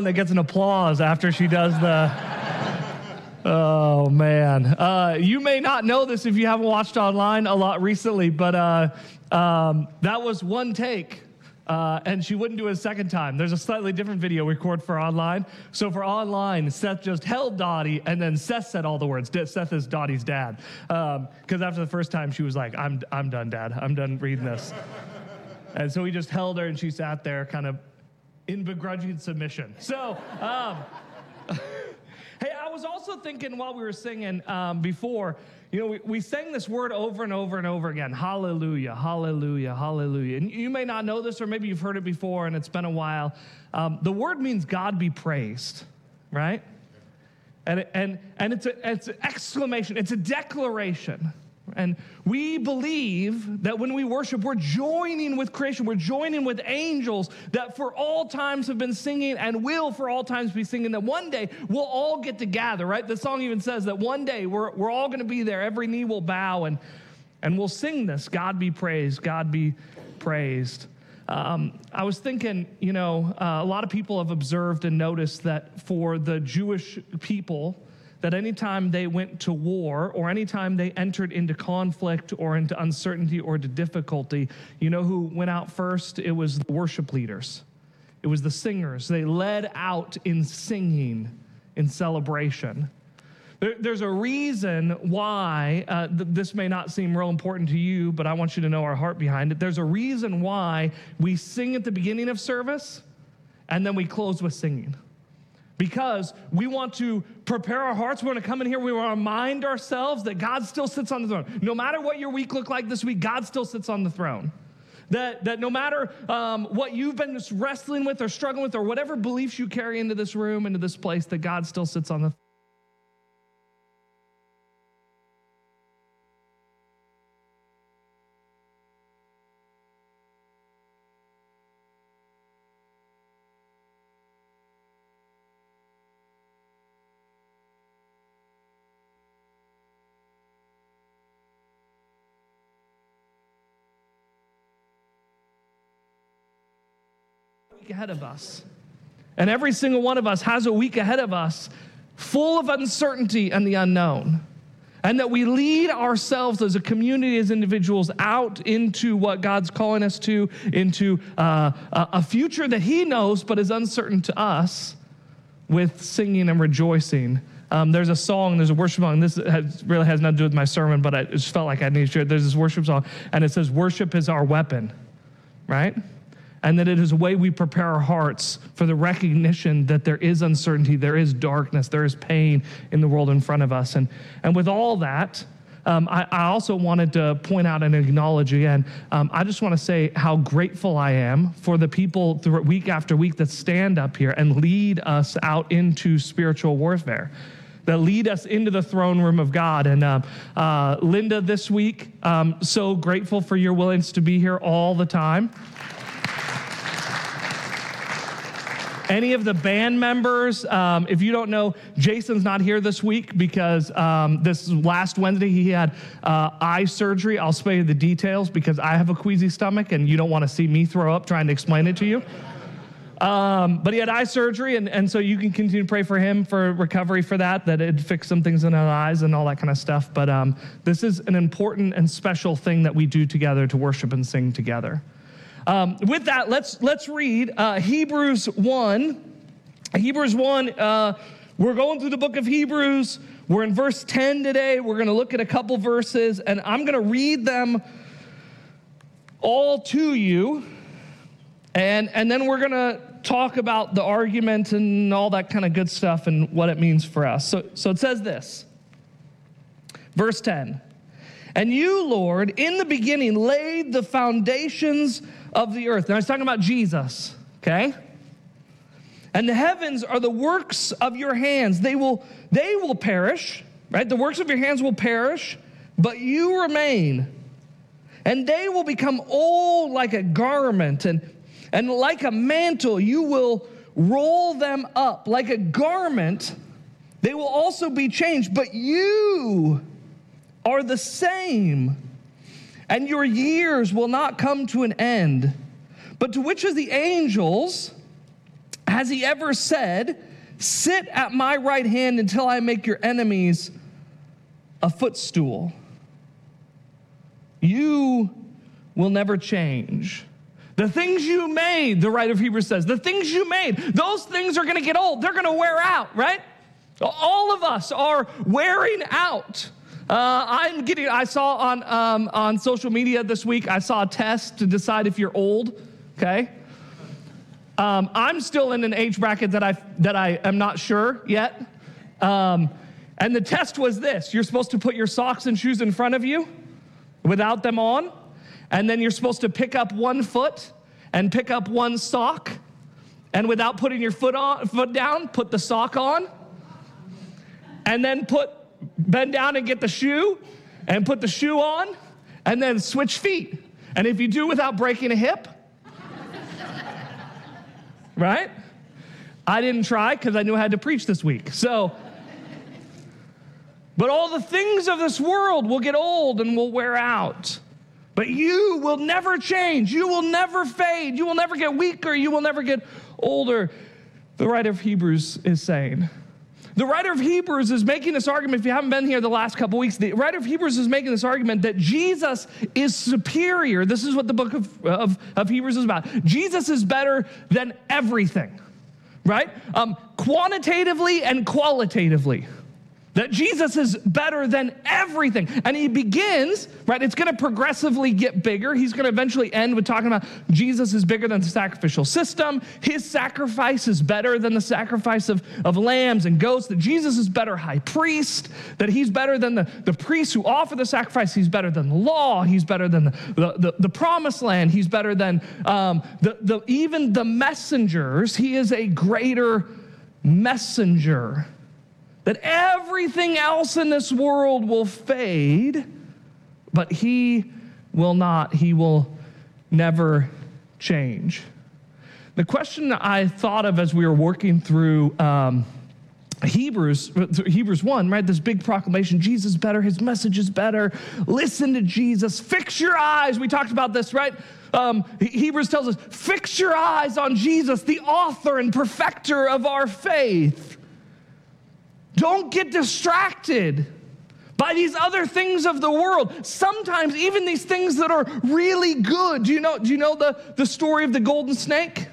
one that gets an applause after she does the. Oh man, uh, you may not know this if you haven't watched online a lot recently, but uh, um, that was one take. Uh, and she wouldn't do it a second time. There's a slightly different video we record for online. So for online, Seth just held Dottie, and then Seth said all the words. Seth is Dottie's dad. Because um, after the first time, she was like, I'm, I'm done, Dad. I'm done reading this. and so he just held her, and she sat there kind of in begrudging submission. So, um, hey, I was also thinking while we were singing um, before, you know, we, we sang this word over and over and over again hallelujah, hallelujah, hallelujah. And you may not know this, or maybe you've heard it before and it's been a while. Um, the word means God be praised, right? And, and, and it's, a, it's an exclamation, it's a declaration. And we believe that when we worship, we're joining with creation, we're joining with angels that for all times have been singing and will for all times be singing, that one day we'll all get to gather, right? The song even says that one day we're, we're all going to be there, every knee will bow, and, and we'll sing this God be praised, God be praised. Um, I was thinking, you know, uh, a lot of people have observed and noticed that for the Jewish people, that anytime they went to war or anytime they entered into conflict or into uncertainty or to difficulty, you know who went out first? It was the worship leaders, it was the singers. They led out in singing, in celebration. There, there's a reason why uh, th- this may not seem real important to you, but I want you to know our heart behind it. There's a reason why we sing at the beginning of service and then we close with singing because we want to prepare our hearts. We want to come in here. We want to remind ourselves that God still sits on the throne. No matter what your week looked like this week, God still sits on the throne. That, that no matter um, what you've been wrestling with or struggling with or whatever beliefs you carry into this room, into this place, that God still sits on the ahead of us. And every single one of us has a week ahead of us full of uncertainty and the unknown. And that we lead ourselves as a community, as individuals, out into what God's calling us to, into uh, a future that He knows but is uncertain to us, with singing and rejoicing. Um, there's a song, there's a worship song. This has, really has nothing to do with my sermon, but I just felt like I needed to share. There's this worship song, and it says, Worship is our weapon, right? And that it is a way we prepare our hearts for the recognition that there is uncertainty, there is darkness, there is pain in the world in front of us. And, and with all that, um, I, I, also wanted to point out and acknowledge again, um, I just want to say how grateful I am for the people through week after week that stand up here and lead us out into spiritual warfare that lead us into the throne room of God. And uh, uh, Linda, this week, um, so grateful for your willingness to be here all the time. Any of the band members, um, if you don't know, Jason's not here this week because um, this last Wednesday he had uh, eye surgery. I'll spare you the details because I have a queasy stomach and you don't want to see me throw up trying to explain it to you. Um, but he had eye surgery, and, and so you can continue to pray for him for recovery for that, that it fix some things in his eyes and all that kind of stuff. But um, this is an important and special thing that we do together to worship and sing together. Um, with that, let's let's read uh, Hebrews one. Hebrews one. Uh, we're going through the book of Hebrews. We're in verse 10 today. We're going to look at a couple verses, and I'm going to read them all to you. And, and then we're going to talk about the argument and all that kind of good stuff and what it means for us. So, so it says this Verse 10 And you, Lord, in the beginning laid the foundations of the earth. Now he's talking about Jesus, okay? And the heavens are the works of your hands. They will, they will perish, right? The works of your hands will perish, but you remain. And they will become old like a garment, and, and like a mantle, you will roll them up. Like a garment, they will also be changed, but you are the same and your years will not come to an end. But to which of the angels Has he ever said, Sit at my right hand until I make your enemies a footstool? You will never change. The things you made, the writer of Hebrews says, the things you made, those things are gonna get old. They're gonna wear out, right? All of us are wearing out. Uh, I'm getting, I saw on, um, on social media this week, I saw a test to decide if you're old, okay? Um, I'm still in an age bracket that I, that I am not sure yet. Um, and the test was this you're supposed to put your socks and shoes in front of you without them on, and then you're supposed to pick up one foot and pick up one sock, and without putting your foot, on, foot down, put the sock on, and then put bend down and get the shoe, and put the shoe on, and then switch feet. And if you do without breaking a hip, right? I didn't try because I knew I had to preach this week. So, but all the things of this world will get old and will wear out. But you will never change. You will never fade. You will never get weaker. You will never get older. The writer of Hebrews is saying. The writer of Hebrews is making this argument. If you haven't been here the last couple weeks, the writer of Hebrews is making this argument that Jesus is superior. This is what the book of, of, of Hebrews is about. Jesus is better than everything, right? Um, quantitatively and qualitatively. That Jesus is better than everything. And he begins, right? It's going to progressively get bigger. He's going to eventually end with talking about Jesus is bigger than the sacrificial system. His sacrifice is better than the sacrifice of, of lambs and goats. That Jesus is better high priest. That he's better than the, the priests who offer the sacrifice. He's better than the law. He's better than the, the, the, the promised land. He's better than um, the, the, even the messengers. He is a greater messenger that everything else in this world will fade, but he will not. He will never change. The question I thought of as we were working through um, Hebrews, Hebrews 1, right? This big proclamation Jesus is better, his message is better. Listen to Jesus, fix your eyes. We talked about this, right? Um, Hebrews tells us, fix your eyes on Jesus, the author and perfecter of our faith. Don't get distracted by these other things of the world. Sometimes even these things that are really good. Do you know, do you know the, the story of the golden snake?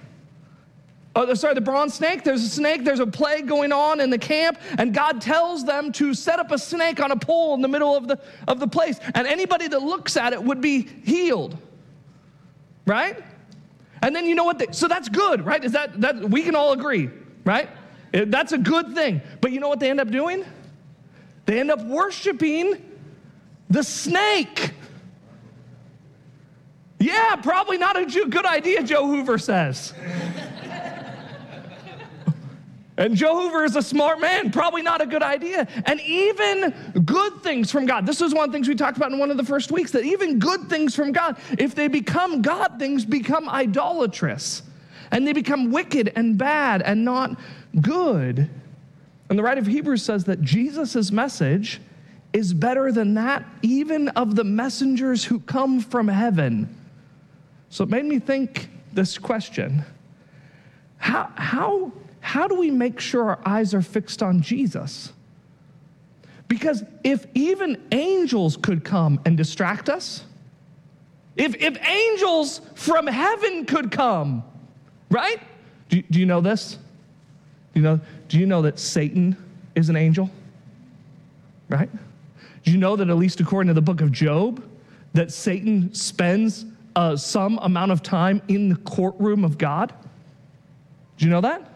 Oh, sorry, the bronze snake. There's a snake, there's a plague going on in the camp, and God tells them to set up a snake on a pole in the middle of the, of the place. And anybody that looks at it would be healed. Right? And then you know what? They, so that's good, right? Is that, that we can all agree, right? Eh, that's a good thing. But you know what they end up doing? They end up worshiping the snake. Yeah, probably not a good idea, Joe Hoover says. and Joe Hoover is a smart man, probably not a good idea. And even good things from God, this is one of the things we talked about in one of the first weeks that even good things from God, if they become God things, become idolatrous. And they become wicked and bad and not good. And the writer of Hebrews says that Jesus' message is better than that, even of the messengers who come from heaven. So it made me think this question How, how, how do we make sure our eyes are fixed on Jesus? Because if even angels could come and distract us, if, if angels from heaven could come, right? Do, do you know this? You know, do you know that Satan is an angel? Right? Do you know that, at least according to the book of Job, that Satan spends uh, some amount of time in the courtroom of God? Do you know that?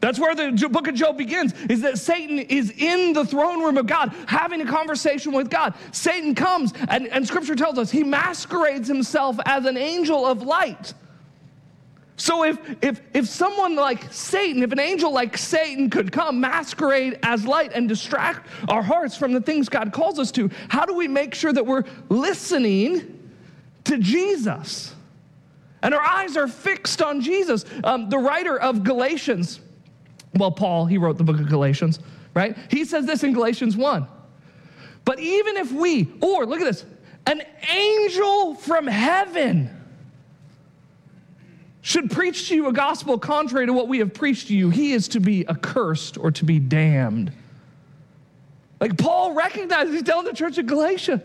That's where the book of Job begins, is that Satan is in the throne room of God, having a conversation with God. Satan comes, and, and scripture tells us he masquerades himself as an angel of light. So if, if, if someone like Satan, if an angel like Satan could come, masquerade as light and distract our hearts from the things God calls us to, how do we make sure that we're listening to Jesus? And our eyes are fixed on Jesus. Um, the writer of Galatians, well, Paul, he wrote the book of Galatians, right? He says this in Galatians 1. But even if we, or look at this, an angel from heaven, should preach to you a gospel contrary to what we have preached to you, he is to be accursed or to be damned. Like Paul recognizes, he's telling the church of Galatia,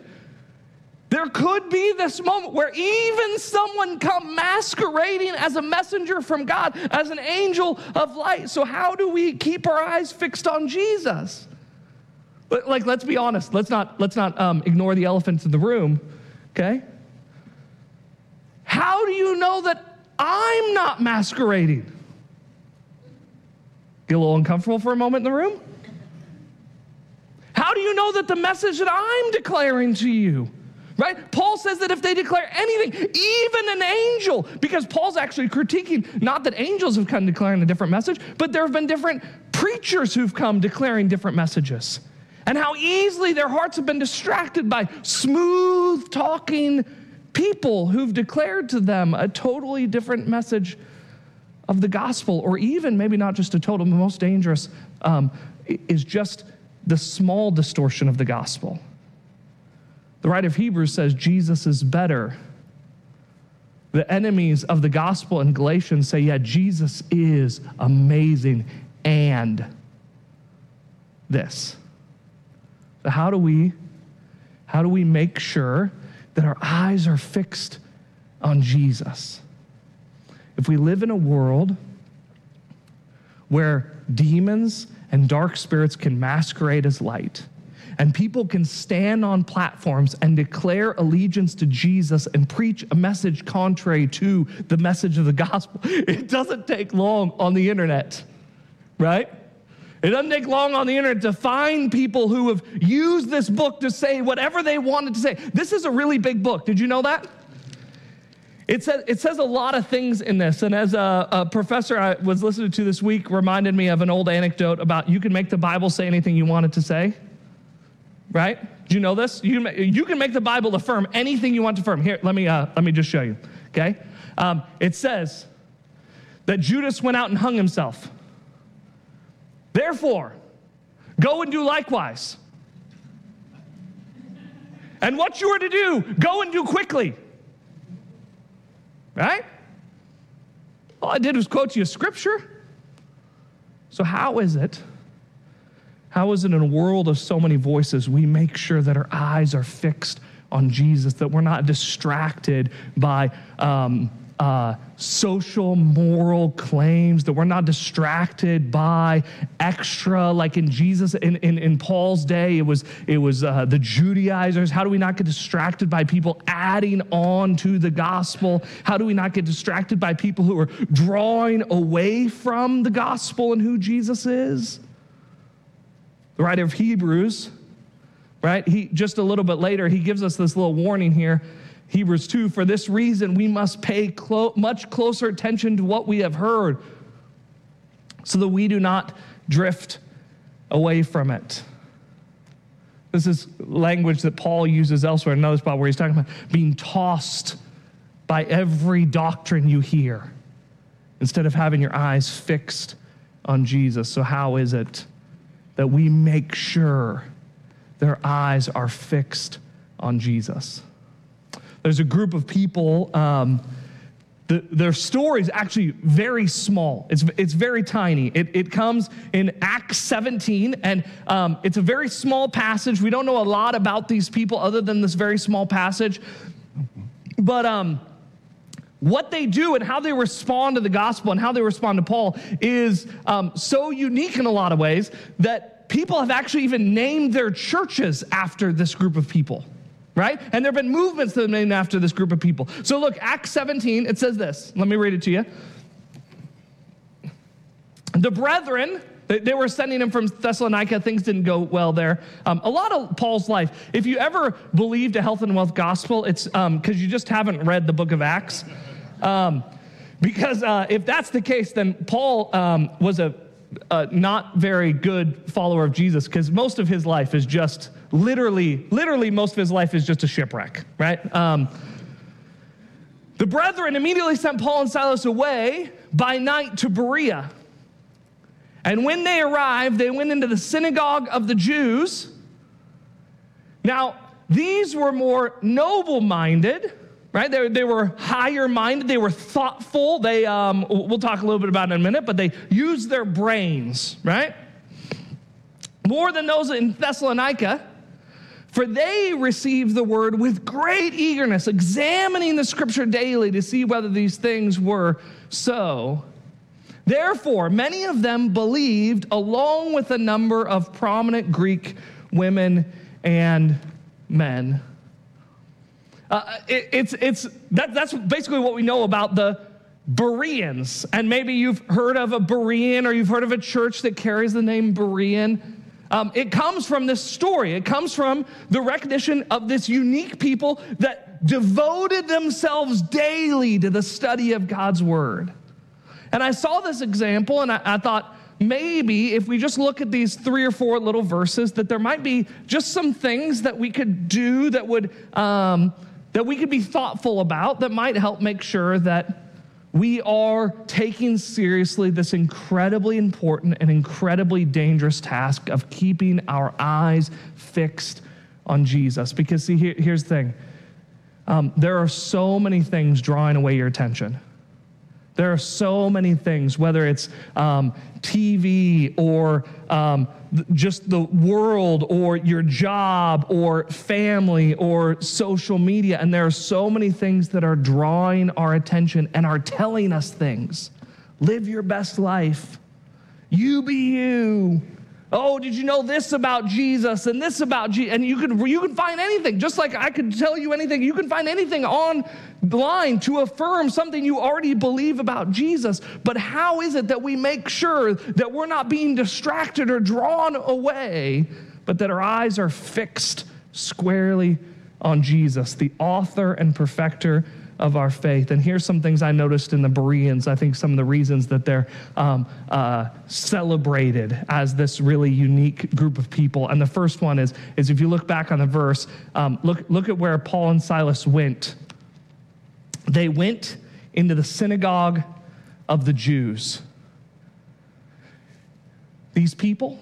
there could be this moment where even someone come masquerading as a messenger from God, as an angel of light. So how do we keep our eyes fixed on Jesus? Like, let's be honest. Let's not let's not um, ignore the elephants in the room. Okay. How do you know that I'm not masquerading? Get a little uncomfortable for a moment in the room. How do you know that the message that I'm declaring to you? Right? Paul says that if they declare anything, even an angel, because Paul's actually critiquing not that angels have come declaring a different message, but there have been different preachers who've come declaring different messages. And how easily their hearts have been distracted by smooth talking people who've declared to them a totally different message of the gospel, or even maybe not just a total, the most dangerous um, is just the small distortion of the gospel. The writer of Hebrews says Jesus is better. The enemies of the gospel in Galatians say, yeah, Jesus is amazing and this. So how do we how do we make sure that our eyes are fixed on Jesus? If we live in a world where demons and dark spirits can masquerade as light, and people can stand on platforms and declare allegiance to Jesus and preach a message contrary to the message of the gospel. It doesn't take long on the internet, right? It doesn't take long on the internet to find people who have used this book to say whatever they wanted to say. This is a really big book. Did you know that? It says, it says a lot of things in this. And as a, a, professor I was listening to this week reminded me of an old anecdote about you can make the Bible say anything you want it to say right? Do you know this? You, you can make the Bible affirm anything you want to affirm. Here, let me, uh, let me just show you, okay? Um, it says that Judas went out and hung himself. Therefore, go and do likewise. And what you are to do, go and do quickly. Right? All I did was quote you a scripture. So, how is it? How is it in a world of so many voices, we make sure that our eyes are fixed on Jesus, that we're not distracted by um, uh, social moral claims, that we're not distracted by extra, like in Jesus, in, in, in Paul's day, it was, it was uh, the Judaizers. How do we not get distracted by people adding on to the gospel? How do we not get distracted by people who are drawing away from the gospel and who Jesus is? The writer of Hebrews, right? He just a little bit later, he gives us this little warning here. Hebrews 2 For this reason, we must pay clo- much closer attention to what we have heard so that we do not drift away from it. This is language that Paul uses elsewhere in another spot where he's talking about being tossed by every doctrine you hear instead of having your eyes fixed on Jesus. So, how is it that we make sure their eyes are fixed on Jesus. There's a group of people, um, the, their story is actually very small. It's, it's very tiny. It, it comes in Acts 17, and um, it's a very small passage. We don't know a lot about these people other than this very small passage. But um, what they do and how they respond to the gospel and how they respond to Paul is um, so unique in a lot of ways that people have actually even named their churches after this group of people, right? And there have been movements that have been named after this group of people. So look, Acts 17, it says this. Let me read it to you. The brethren, they were sending him from Thessalonica. Things didn't go well there. Um, a lot of Paul's life, if you ever believed a health and wealth gospel, it's because um, you just haven't read the book of Acts. Um, because uh, if that's the case, then Paul um, was a, a, not very good follower of Jesus because most of his life is just literally, literally, most of his life is just a shipwreck, right? Um, the brethren immediately sent Paul and Silas away by night to Berea. And when they arrived, they went into the synagogue of the Jews. Now, these were more noble minded right? They, they were higher minded, they were thoughtful. They, um, we'll talk a little bit about it in a minute, but they used their brains, right? More than those in Thessalonica. For they received the word with great eagerness, examining the scripture daily to see whether these things were so. Therefore, many of them believed, along with a number of prominent Greek women and men. Uh, it, it's, it's, that, that's basically what we know about the Bereans. And maybe you've heard of a Berean or you've heard of a church that carries the name Berean. Um, it comes from this story. It comes from the recognition of this unique people that devoted themselves daily to the study of God's word. And I saw this example and I, I thought, maybe if we just look at these three or four little verses, that there might be just some things that we could do that would um, that we could be thoughtful about that might help make sure that we are taking seriously this incredibly important and incredibly dangerous task of keeping our eyes fixed on Jesus. Because, see, here, here's the thing um, there are so many things drawing away your attention. There are so many things, whether it's um, TV or um, just the world or your job or family or social media. And there are so many things that are drawing our attention and are telling us things. Live your best life. You be you. Oh, did you know this about Jesus and this about Jesus? And you can you can find anything, just like I could tell you anything. You can find anything online to affirm something you already believe about Jesus. But how is it that we make sure that we're not being distracted or drawn away, but that our eyes are fixed squarely on Jesus, the author and perfecter of our faith. And here's some things I noticed in the Bereans. I think some of the reasons that they're um, uh, celebrated as this really unique group of people. And the first one is, is if you look back on the verse, um, look, look at where Paul and Silas went. They went into the synagogue of the Jews. These people,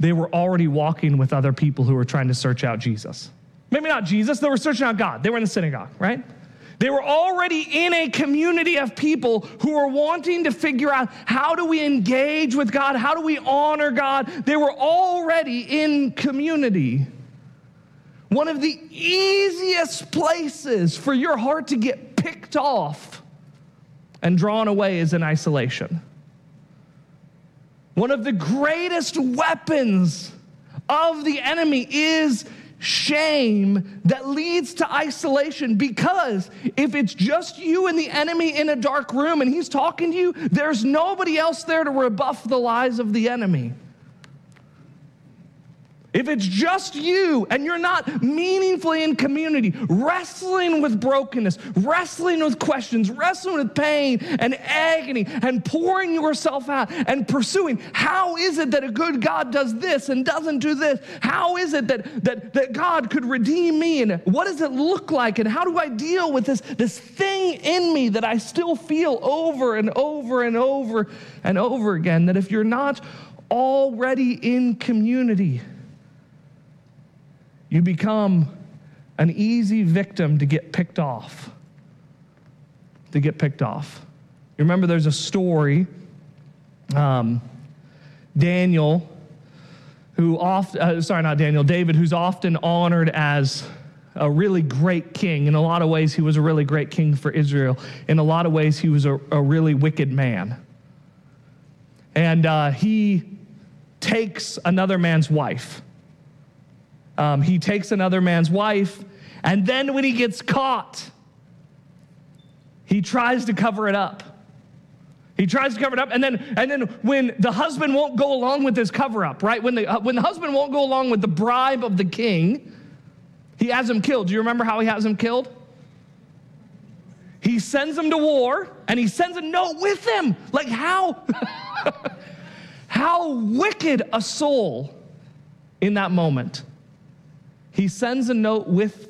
they were already walking with other people who were trying to search out Jesus. Maybe not Jesus, they were searching out God. They were in the synagogue, right? They were already in a community of people who were wanting to figure out how do we engage with God? How do we honor God? They were already in community. One of the easiest places for your heart to get picked off and drawn away is in isolation. One of the greatest weapons of the enemy is shame that leads to isolation because if it's just you and the enemy in a dark room and he's talking to you, there's nobody else there to rebuff the lies of the enemy. If it's just you and you're not meaningfully in community, wrestling with brokenness, wrestling with questions, wrestling with pain and agony, and pouring yourself out and pursuing, how is it that a good God does this and doesn't do this? How is it that, that, that God could redeem me? And what does it look like? And how do I deal with this, this thing in me that I still feel over and over and over and over again? That if you're not already in community, you become an easy victim to get picked off. To get picked off. You remember there's a story, um, Daniel, who often, uh, sorry, not Daniel, David, who's often honored as a really great king. In a lot of ways, he was a really great king for Israel. In a lot of ways, he was a, a really wicked man. And uh, he takes another man's wife. Um, he takes another man's wife, and then when he gets caught, he tries to cover it up. He tries to cover it up, and then, and then when the husband won't go along with his cover up, right? When the, uh, when the husband won't go along with the bribe of the king, he has him killed. Do you remember how he has him killed? He sends him to war, and he sends a note with him. Like, how, how wicked a soul in that moment he sends a note with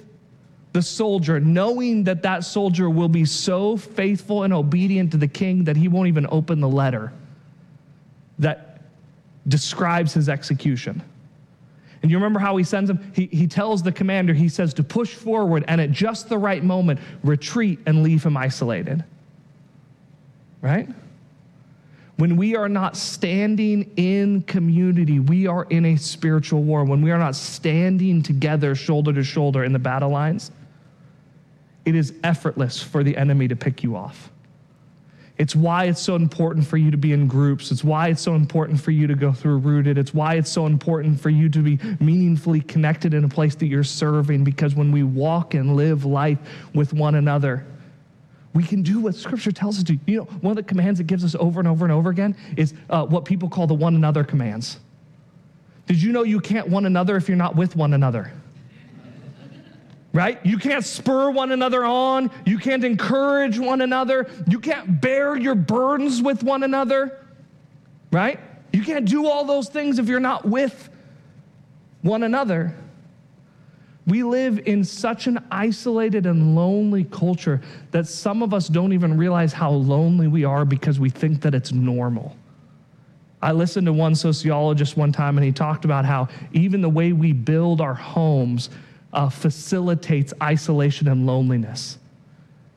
the soldier, knowing that that soldier will be so faithful and obedient to the king that he won't even open the letter that describes his execution. And you remember how he sends him? He, he tells the commander, he says to push forward and at just the right moment, retreat and leave him isolated. Right? When we are not standing in community, we are in a spiritual war. When we are not standing together, shoulder to shoulder in the battle lines, it is effortless for the enemy to pick you off. It's why it's so important for you to be in groups. It's why it's so important for you to go through rooted. It's why it's so important for you to be meaningfully connected in a place that you're serving because when we walk and live life with one another, we can do what Scripture tells us to. You know, one of the commands it gives us over and over and over again is uh, what people call the one another commands. Did you know you can't one another if you're not with one another? Right? You can't spur one another on. You can't encourage one another. You can't bear your burdens with one another. Right? You can't do all those things if you're not with one another. We live in such an isolated and lonely culture that some of us don't even realize how lonely we are because we think that it's normal. I listened to one sociologist one time and he talked about how even the way we build our homes uh, facilitates isolation and loneliness.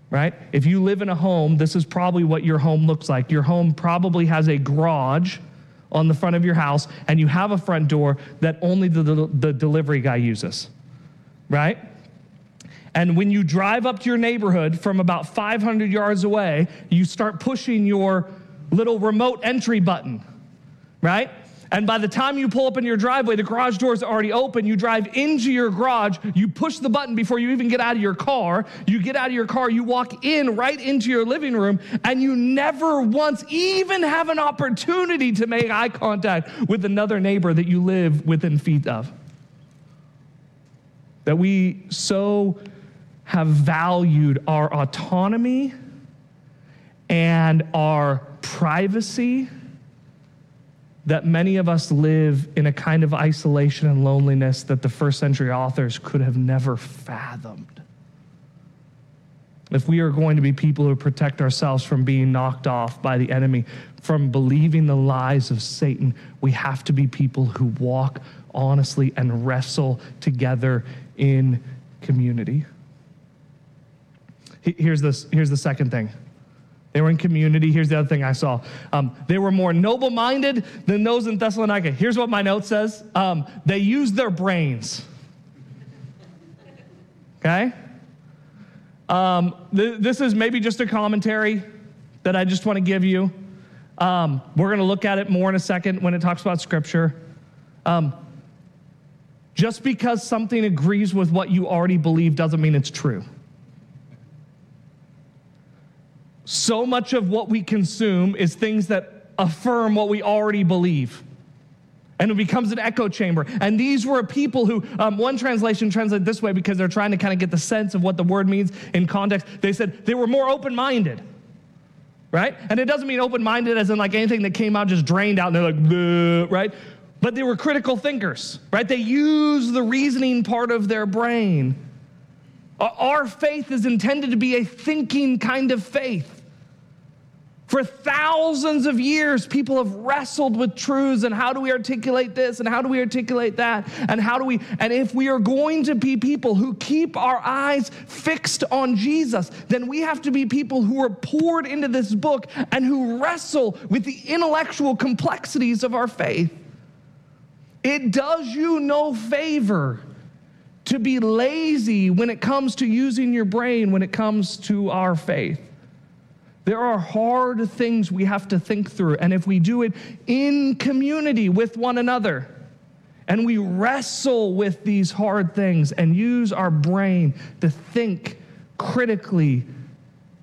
Right? If you live in a home, this is probably what your home looks like. Your home probably has a garage on the front of your house, and you have a front door that only the, the, the delivery guy uses right? And when you drive up to your neighborhood from about 500 yards away, you start pushing your little remote entry button, right? And by the time you pull up in your driveway, the garage door is already open. You drive into your garage, you push the button before you even get out of your car. You get out of your car, you walk in right into your living room, and you never once even have an opportunity to make eye contact with another neighbor that you live within feet of that we so have valued our autonomy and our privacy that many of us live in a kind of isolation and loneliness that the first century authors could have never fathomed. If we are going to be people who protect ourselves from being knocked off by the enemy, from believing the lies of Satan, we have to be people who walk honestly and wrestle together in community. Here's, this, here's the second thing. They were in community. Here's the other thing I saw. Um, they were more noble minded than those in Thessalonica. Here's what my note says um, they used their brains. Okay? Um, th- this is maybe just a commentary that I just want to give you. Um, we're going to look at it more in a second when it talks about scripture. Just because something agrees with what you already believe doesn't mean it's true. So much of what we consume is things that affirm what we already believe. And it becomes an echo chamber. And these were people who, um, one translation translated this way because they're trying to kind of get the sense of what the word means in context. They said they were more open minded, right? And it doesn't mean open minded as in like anything that came out just drained out and they're like, right? But they were critical thinkers, right? They use the reasoning part of their brain. Our faith is intended to be a thinking kind of faith. For thousands of years, people have wrestled with truths and how do we articulate this and how do we articulate that and how do we, and if we are going to be people who keep our eyes fixed on Jesus, then we have to be people who are poured into this book and who wrestle with the intellectual complexities of our faith. It does you no favor to be lazy when it comes to using your brain, when it comes to our faith. There are hard things we have to think through, and if we do it in community with one another, and we wrestle with these hard things and use our brain to think critically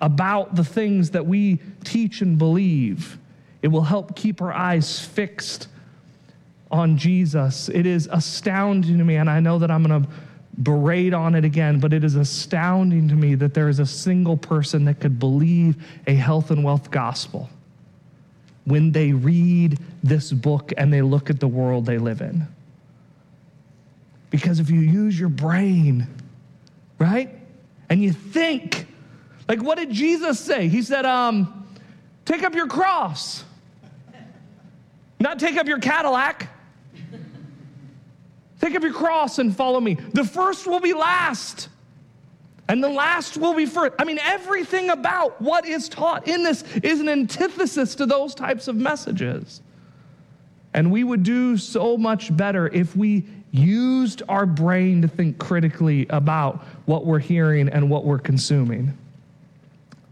about the things that we teach and believe, it will help keep our eyes fixed on Jesus. It is astounding to me, and I know that I'm going to berate on it again, but it is astounding to me that there is a single person that could believe a health and wealth gospel when they read this book and they look at the world they live in. Because if you use your brain, right, and you think, like what did Jesus say? He said, um, take up your cross, not take up your Cadillac. Take up your cross and follow me. The first will be last, and the last will be first. I mean, everything about what is taught in this is an antithesis to those types of messages. And we would do so much better if we used our brain to think critically about what we're hearing and what we're consuming.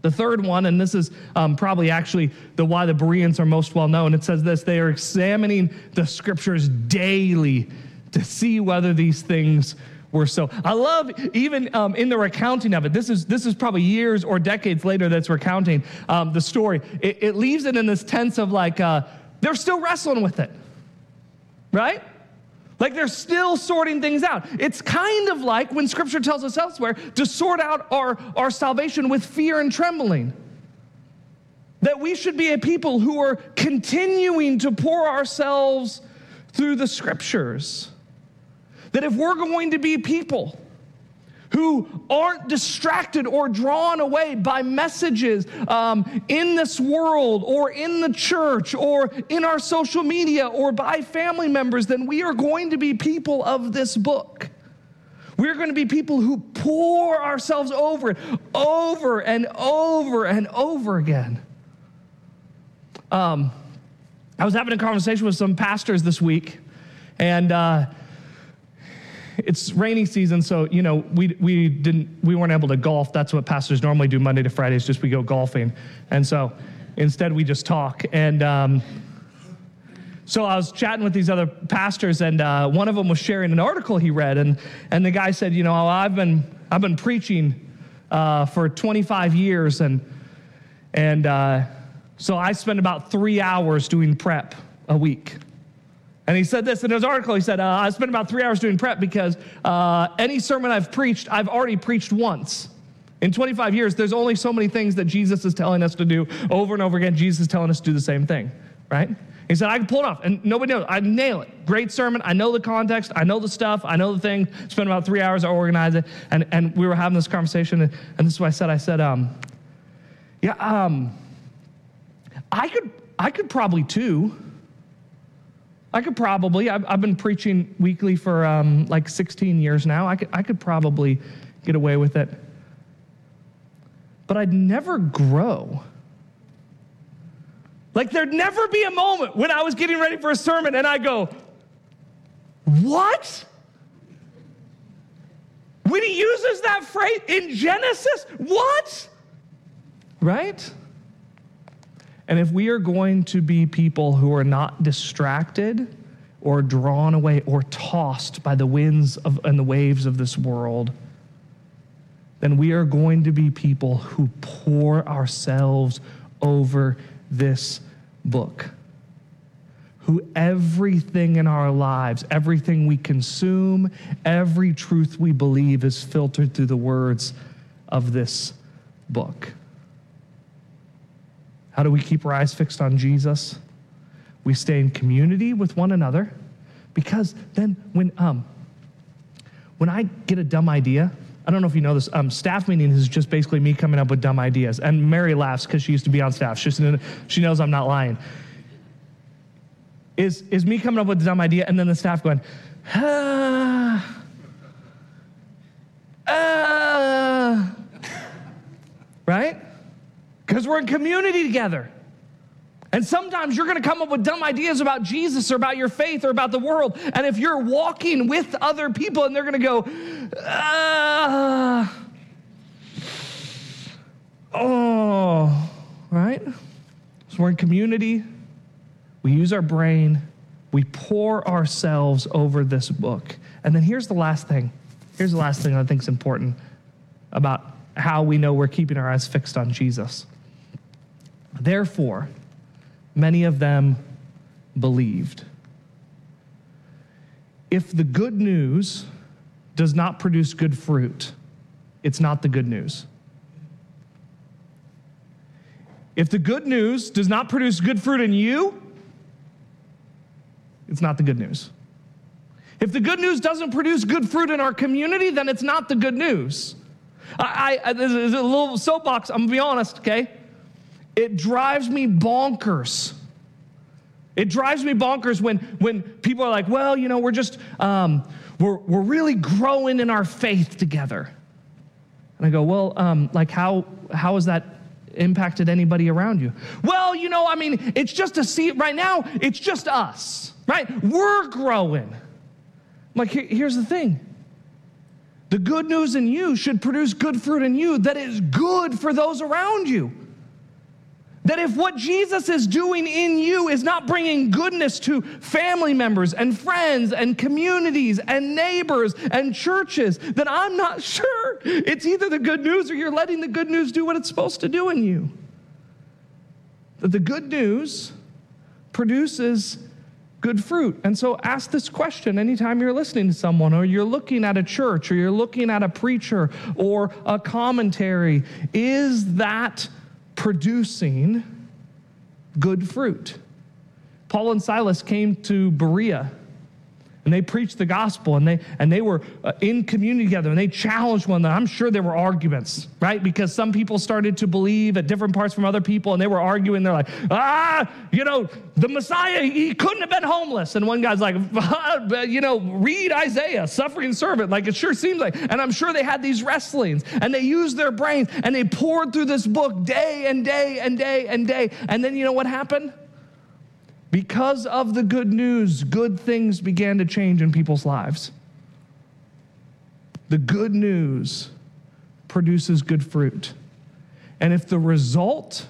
The third one, and this is um, probably actually the why the Bereans are most well known. It says this: they are examining the scriptures daily to see whether these things were so. I love even um, in the recounting of it. This is this is probably years or decades later that's recounting um, the story. It, it, leaves it in this tense of like uh, they're still wrestling with it, right? Like they're still sorting things out. It's kind of like when scripture tells us elsewhere to sort out our, our salvation with fear and trembling. That we should be a people who are continuing to pour ourselves through the scriptures. That if we're going to be people who aren't distracted or drawn away by messages um, in this world or in the church or in our social media or by family members, then we are going to be people of this book. We're going to be people who pour ourselves over it over and over and over again. Um, I was having a conversation with some pastors this week, and uh, it's rainy season, so you know we we didn't we weren't able to golf. That's what pastors normally do Monday to Fridays. Just we go golfing, and so instead we just talk. And um, so I was chatting with these other pastors, and uh, one of them was sharing an article he read, and and the guy said, you know, I've been I've been preaching uh, for 25 years, and and uh, so I spend about three hours doing prep a week. And he said this in his article. He said, uh, I spent about three hours doing prep because uh, any sermon I've preached, I've already preached once. In 25 years, there's only so many things that Jesus is telling us to do over and over again. Jesus is telling us to do the same thing, right? He said, I can pull it off, and nobody knows. I nail it. Great sermon. I know the context. I know the stuff. I know the thing. Spent about three hours, I organize it. And, and we were having this conversation, and, and this is what I said. I said, um, yeah, um, I could, I could probably too. I could probably, I've, I've been preaching weekly for um, like 16 years now. I could, I could probably get away with it. But I'd never grow. Like there'd never be a moment when I was getting ready for a sermon and I go, What? When he uses that phrase in Genesis, what? Right? And if we are going to be people who are not distracted or drawn away or tossed by the winds of, and the waves of this world, then we are going to be people who pour ourselves over this book. Who everything in our lives, everything we consume, every truth we believe is filtered through the words of this book. How do we keep our eyes fixed on Jesus? We stay in community with one another because then when, um, when I get a dumb idea, I don't know if you know this, um, staff meeting is just basically me coming up with dumb ideas. And Mary laughs because she used to be on staff. She, she knows I'm not lying. Is, is me coming up with a dumb idea and then the staff going, ah, right? Because we're in community together. And sometimes you're going to come up with dumb ideas about Jesus or about your faith or about the world. And if you're walking with other people and they're going to go, ah, oh, right? So we're in community. We use our brain. We pour ourselves over this book. And then here's the last thing. Here's the last thing I think is important about how we know we're keeping our eyes fixed on Jesus. Therefore, many of them believed. If the good news does not produce good fruit, it's not the good news. If the good news does not produce good fruit in you, it's not the good news. If the good news doesn't produce good fruit in our community, then it's not the good news. I, I, this is a little soapbox, I'm gonna be honest, okay? It drives me bonkers It drives me bonkers when, when people are like, well, you know, we're just, um, we're, we're really growing in our faith together. And I go, well, um, like, how, how has that impacted anybody around you? Well, you know, I mean, it's just to see right now, it's just us, right? We're growing. I'm like, here's the thing the good news in you should produce good fruit in you that is good for those around you. That if what Jesus is doing in you is not bringing goodness to family members and friends and communities and neighbors and churches, then I'm not sure it's either the good news or you're letting the good news do what it's supposed to do in you. That the good news produces good fruit. And so ask this question anytime you're listening to someone or you're looking at a church or you're looking at a preacher or a commentary. Is that producing good fruit. Paul and Silas came to Berea and they preached the gospel and they and they were uh, in community together and they challenged one another. I'm sure there were arguments right? Because some people started to believe at different parts from other people and they were arguing. They're like ah you know the messiah he couldn't have been homeless. And one guy's like you know read isaiah suffering servant. Like it sure seems like and i'm sure they had these wrestlings and they used their brains and they poured through this book day and day and day and day. And then you know what happened because of the good news, good things began to change in people's lives. The good news produces good fruit. And if the result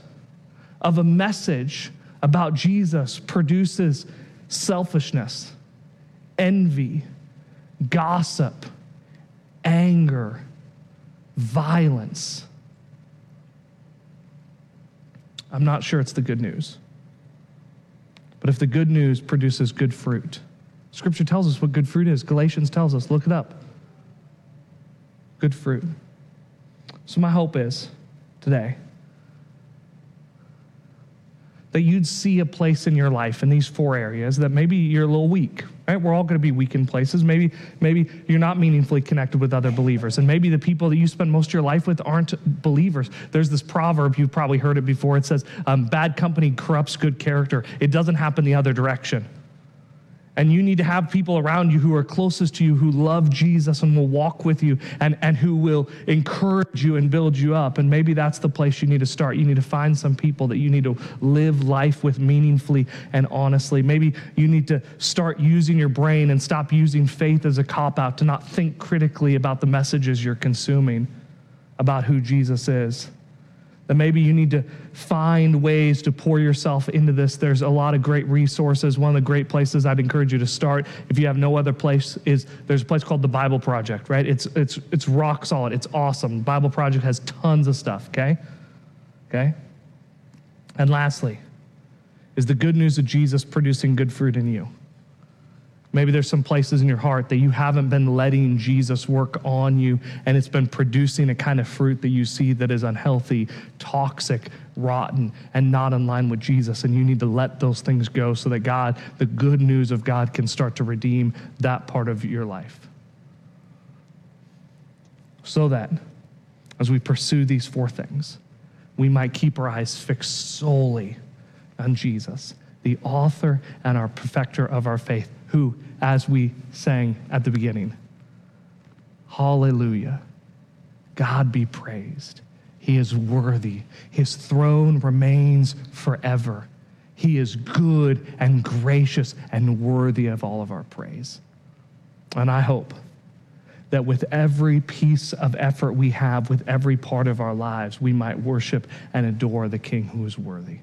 of a message about Jesus produces selfishness, envy, gossip, anger, violence, I'm not sure it's the good news. But if the good news produces good fruit, Scripture tells us what good fruit is. Galatians tells us, look it up. Good fruit. So, my hope is today that you'd see a place in your life in these four areas that maybe you're a little weak right? We're all going to be weak in places. Maybe maybe you're not meaningfully connected with other believers. And maybe the people that you spend most of your life with aren't believers. There's this proverb you've probably heard it before. It says um, bad company corrupts good character. It doesn't happen the other direction and you need to have people around you who are closest to you who love Jesus and will walk with you and, and who will encourage you and build you up. And maybe that's the place you need to start. You need to find some people that you need to live life with meaningfully and honestly. Maybe you need to start using your brain and stop using faith as a cop out to not think critically about the messages you're consuming about who Jesus is that maybe you need to find ways to pour yourself into this. There's a lot of great resources. One of the great places I'd encourage you to start, if you have no other place, is there's a place called the Bible Project, right? It's it's it's rock solid. It's awesome. Bible Project has tons of stuff, okay? Okay? And lastly, is the good news of Jesus producing good fruit in you. Maybe there's some places in your heart that you haven't been letting Jesus work on you, and it's been producing a kind of fruit that you see that is unhealthy, toxic, rotten, and not in line with Jesus. And you need to let those things go so that God, the good news of God, can start to redeem that part of your life. So that as we pursue these four things, we might keep our eyes fixed solely on Jesus, the author and our perfecter of our faith who, as we sang at the beginning, hallelujah, God be praised. He is worthy. His throne remains forever. He is good and gracious and worthy of all of our praise. And I hope that with every piece of effort we have, with every part of our lives, we might worship and adore the King who is worthy.